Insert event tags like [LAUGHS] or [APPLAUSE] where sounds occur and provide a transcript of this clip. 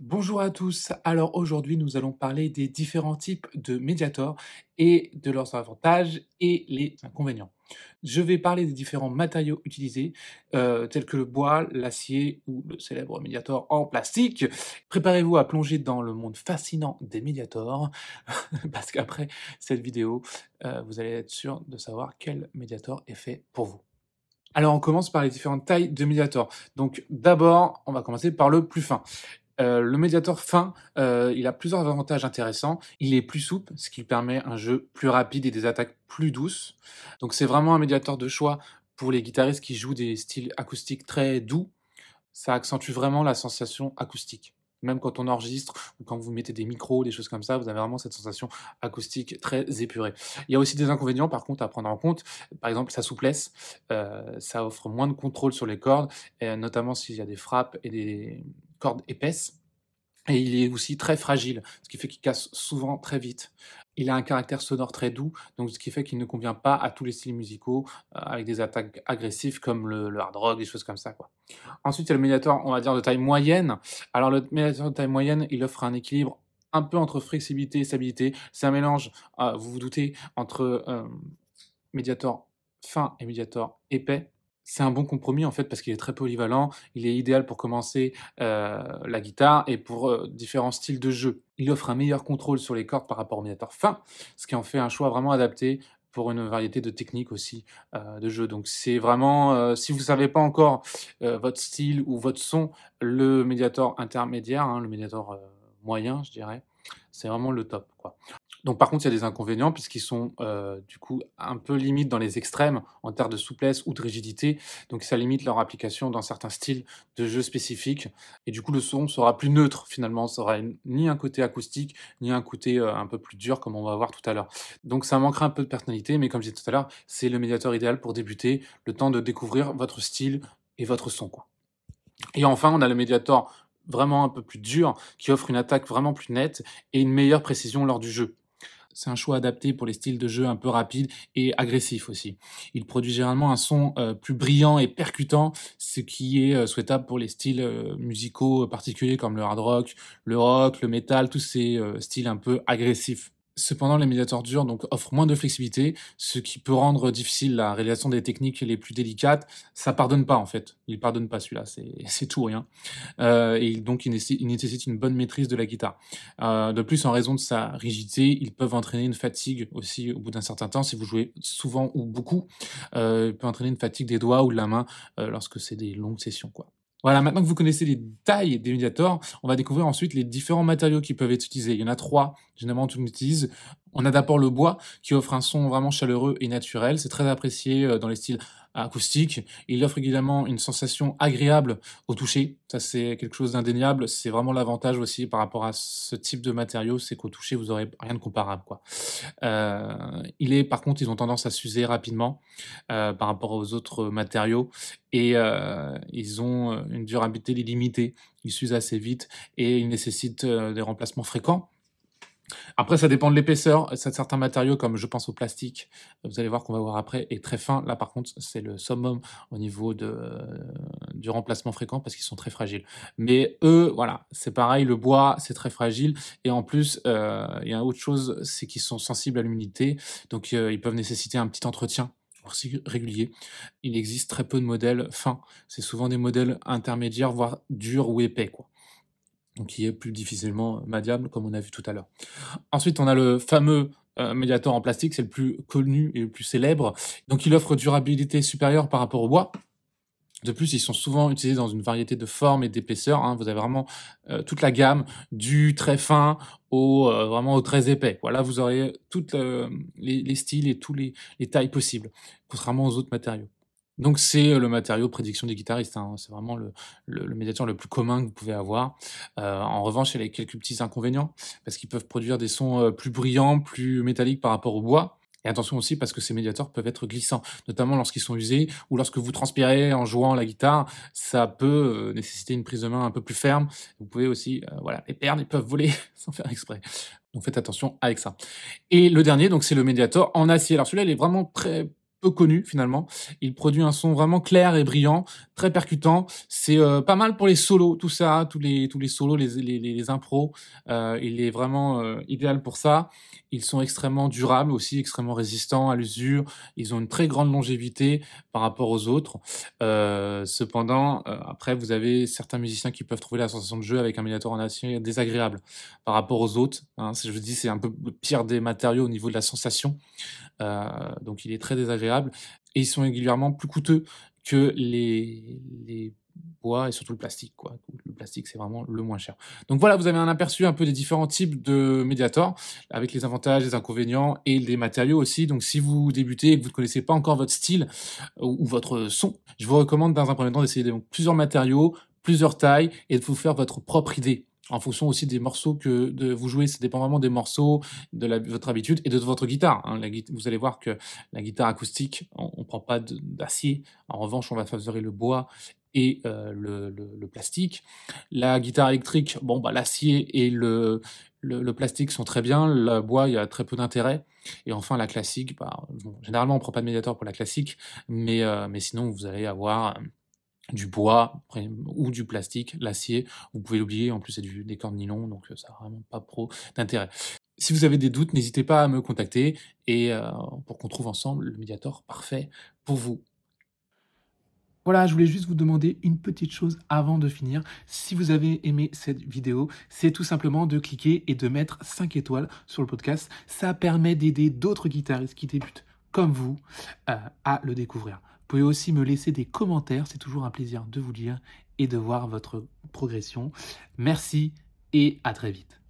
Bonjour à tous. Alors aujourd'hui, nous allons parler des différents types de Mediator et de leurs avantages et les inconvénients. Je vais parler des différents matériaux utilisés, euh, tels que le bois, l'acier ou le célèbre Mediator en plastique. Préparez-vous à plonger dans le monde fascinant des Mediators, [LAUGHS] parce qu'après cette vidéo, euh, vous allez être sûr de savoir quel Mediator est fait pour vous. Alors on commence par les différentes tailles de Mediator. Donc d'abord, on va commencer par le plus fin. Euh, le médiator fin, euh, il a plusieurs avantages intéressants. Il est plus souple, ce qui permet un jeu plus rapide et des attaques plus douces. Donc c'est vraiment un médiator de choix pour les guitaristes qui jouent des styles acoustiques très doux. Ça accentue vraiment la sensation acoustique. Même quand on enregistre ou quand vous mettez des micros, des choses comme ça, vous avez vraiment cette sensation acoustique très épurée. Il y a aussi des inconvénients par contre à prendre en compte. Par exemple, sa souplesse, euh, ça offre moins de contrôle sur les cordes, notamment s'il y a des frappes et des, corde épaisse. Et il est aussi très fragile, ce qui fait qu'il casse souvent très vite. Il a un caractère sonore très doux, donc ce qui fait qu'il ne convient pas à tous les styles musicaux euh, avec des attaques agressives comme le, hard rock, des choses comme ça. Quoi. Ensuite, il y a le médiator, on va dire, de taille moyenne. Alors le médiator de taille moyenne, il offre un équilibre un peu entre flexibilité et stabilité. C'est un mélange, euh, vous vous doutez, entre euh, médiator fin et médiator épais c'est un bon compromis en fait parce qu'il est très polyvalent, il est idéal pour commencer euh, la guitare et pour euh, différents styles de jeu. Il offre un meilleur contrôle sur les cordes par rapport au médiator fin, ce qui en fait un choix vraiment adapté pour une variété de techniques aussi euh, de jeu. Donc c'est vraiment, si vous ne savez pas encore votre style ou votre son, le médiator intermédiaire, hein, le médiator moyen je dirais, c'est vraiment le top. Donc par contre, il y a des inconvénients puisqu'ils sont euh, du coup un peu limites dans les extrêmes en termes de souplesse ou de rigidité. Donc ça limite leur application dans certains styles de jeux spécifiques. Et du coup, le son sera plus neutre finalement. Ça aura ni un côté acoustique, ni un côté euh, un peu plus dur comme on va voir tout à l'heure. Donc ça manquera un peu de personnalité, mais comme je disais tout à l'heure, c'est le médiateur idéal pour débuter, le temps de découvrir votre style et votre son. Quoi. Et enfin, on a le médiator vraiment un peu plus dur, qui offre une attaque vraiment plus nette et une meilleure précision lors du jeu c'est un choix adapté pour les styles de jeu un peu rapides et agressifs aussi. Il produit généralement un son euh, plus brillant et percutant, ce qui est euh, souhaitable pour les styles euh, musicaux particuliers comme le hard rock, le rock, le metal, tous ces styles un peu agressifs. Cependant, les médiateurs durs donc, offrent moins de flexibilité, ce qui peut rendre difficile la réalisation des techniques les plus délicates. Ça pardonne pas en fait. Il pardonne pas celui-là, c'est [LAUGHS] tout rien. Euh, et donc il nécessite, une bonne maîtrise de la guitare. Euh, de plus, en raison de sa rigidité, ils peuvent entraîner une fatigue aussi au bout d'un certain temps. Si vous jouez souvent ou beaucoup, euh, il peut entraîner une fatigue des doigts ou de la main euh, lorsque c'est des longues sessions. quoi. Voilà, maintenant que vous connaissez les tailles des médiators, on va découvrir ensuite les différents matériaux qui peuvent être utilisés. Il y en a trois, généralement tout utilise. On a d'abord le bois, qui offre un son vraiment chaleureux et naturel. C'est très apprécié euh, dans les styles acoustique. Il offre également une sensation agréable au toucher. Ça, c'est quelque chose d'indéniable. C'est vraiment l'avantage aussi par rapport à ce type de matériaux, c'est qu'au toucher, vous aurez rien de comparable. Euh, il est, par contre, ils ont tendance à s'user rapidement euh, par rapport aux autres matériaux et euh, ils ont une durabilité limitée. Ils s'usent assez vite et ils nécessitent des remplacements fréquents. Après, ça dépend de l'épaisseur. Certains matériaux, comme je pense au plastique, vous allez voir qu'on va voir après, est très fin. Là, par contre, c'est le summum au niveau euh, du remplacement fréquent parce qu'ils sont très fragiles. Mais eux, voilà, c'est pareil. Le bois, c'est très fragile. Et en plus, euh, il y a autre chose, c'est qu'ils sont sensibles à l'humidité. Donc, euh, ils peuvent nécessiter un petit entretien régulier. Il existe très peu de modèles fins. C'est souvent des modèles intermédiaires, voire durs ou épais, donc qui est plus difficilement maniable, comme on a vu tout à l'heure. Ensuite, on a le fameux euh, médiator en plastique, c'est le plus connu et le plus célèbre. Donc, il offre durabilité supérieure par rapport au bois. De plus, ils sont souvent utilisés dans une variété de formes et d'épaisseurs. Hein. Vous avez vraiment euh, toute la gamme du très fin au euh, vraiment très épais. Voilà, vous aurez tous les, styles et tous les tailles possibles, contrairement aux autres matériaux. Donc c'est euh, le matériau prédiction des guitaristes, hein. c'est vraiment le, médiateur le plus commun que vous pouvez avoir. Euh, en revanche, il a quelques petits inconvénients, parce qu'ils peuvent produire des sons euh, plus brillants, plus métalliques par rapport au bois. Et attention aussi parce que ces médiateurs peuvent être glissants, notamment lorsqu'ils sont usés ou lorsque vous transpirez en jouant la guitare, ça peut nécessiter une prise de main un peu plus ferme. Vous pouvez aussi, voilà, les perles ils peuvent voler [LAUGHS] sans faire exprès. Donc faites attention avec ça. Et le dernier, donc c'est le médiator en acier. Alors celui-là, il est vraiment très connu finalement. Il produit un son vraiment clair et brillant, très percutant. C'est euh, pas mal pour les solos, tout ça, tous les tous les solos, les les, impros. Euh, il est vraiment euh, idéal pour ça. Ils sont extrêmement durables aussi, extrêmement résistants à l'usure. Ils ont une très grande longévité par rapport aux autres. Cependant, après, vous avez certains musiciens qui peuvent trouver la sensation de jeu avec un médiator en acier désagréable par rapport aux autres. Hein. Je vous dis, c'est un peu le pire des matériaux au niveau de la sensation. Donc, il est très désagréable. Et ils sont régulièrement plus coûteux que les, les bois et surtout le plastique. Quoi. Le plastique, c'est vraiment le moins cher. Donc voilà, vous avez un aperçu un peu des différents types de médiators, avec les avantages, les inconvénients et les matériaux aussi. Donc si vous débutez et que vous ne connaissez pas encore votre style ou, votre son, je vous recommande dans un premier temps d'essayer plusieurs matériaux, plusieurs tailles et de vous faire votre propre idée en fonction aussi des morceaux que vous jouez. Ça dépend vraiment des morceaux, de votre habitude et de votre guitare. Hein. Vous allez voir que la guitare acoustique, on, ne prend pas d'acier. En revanche, on va favoriser le bois et euh, le, plastique. La guitare électrique, bon, bah, l'acier et le, plastique sont très bien. Le bois, il y a très peu d'intérêt. Et enfin, la classique, bah, généralement, on prend pas de médiator pour la classique, euh, mais sinon, vous allez avoir du bois ou du plastique, l'acier, vous pouvez l'oublier, en plus c'est des cordes nylon, donc euh, ça n'a vraiment pas trop d'intérêt. Si vous avez des doutes, n'hésitez pas à me contacter et euh, pour qu'on trouve ensemble le médiator parfait pour vous. Voilà, je voulais juste vous demander une petite chose avant de finir. Si vous avez aimé cette vidéo, c'est tout simplement de cliquer et de mettre 5 étoiles sur le podcast. Ça permet d'aider d'autres guitaristes qui débutent comme vous euh, à le découvrir. Vous pouvez aussi me laisser des commentaires, c'est toujours un plaisir de vous lire et de voir votre progression. Merci et à très vite.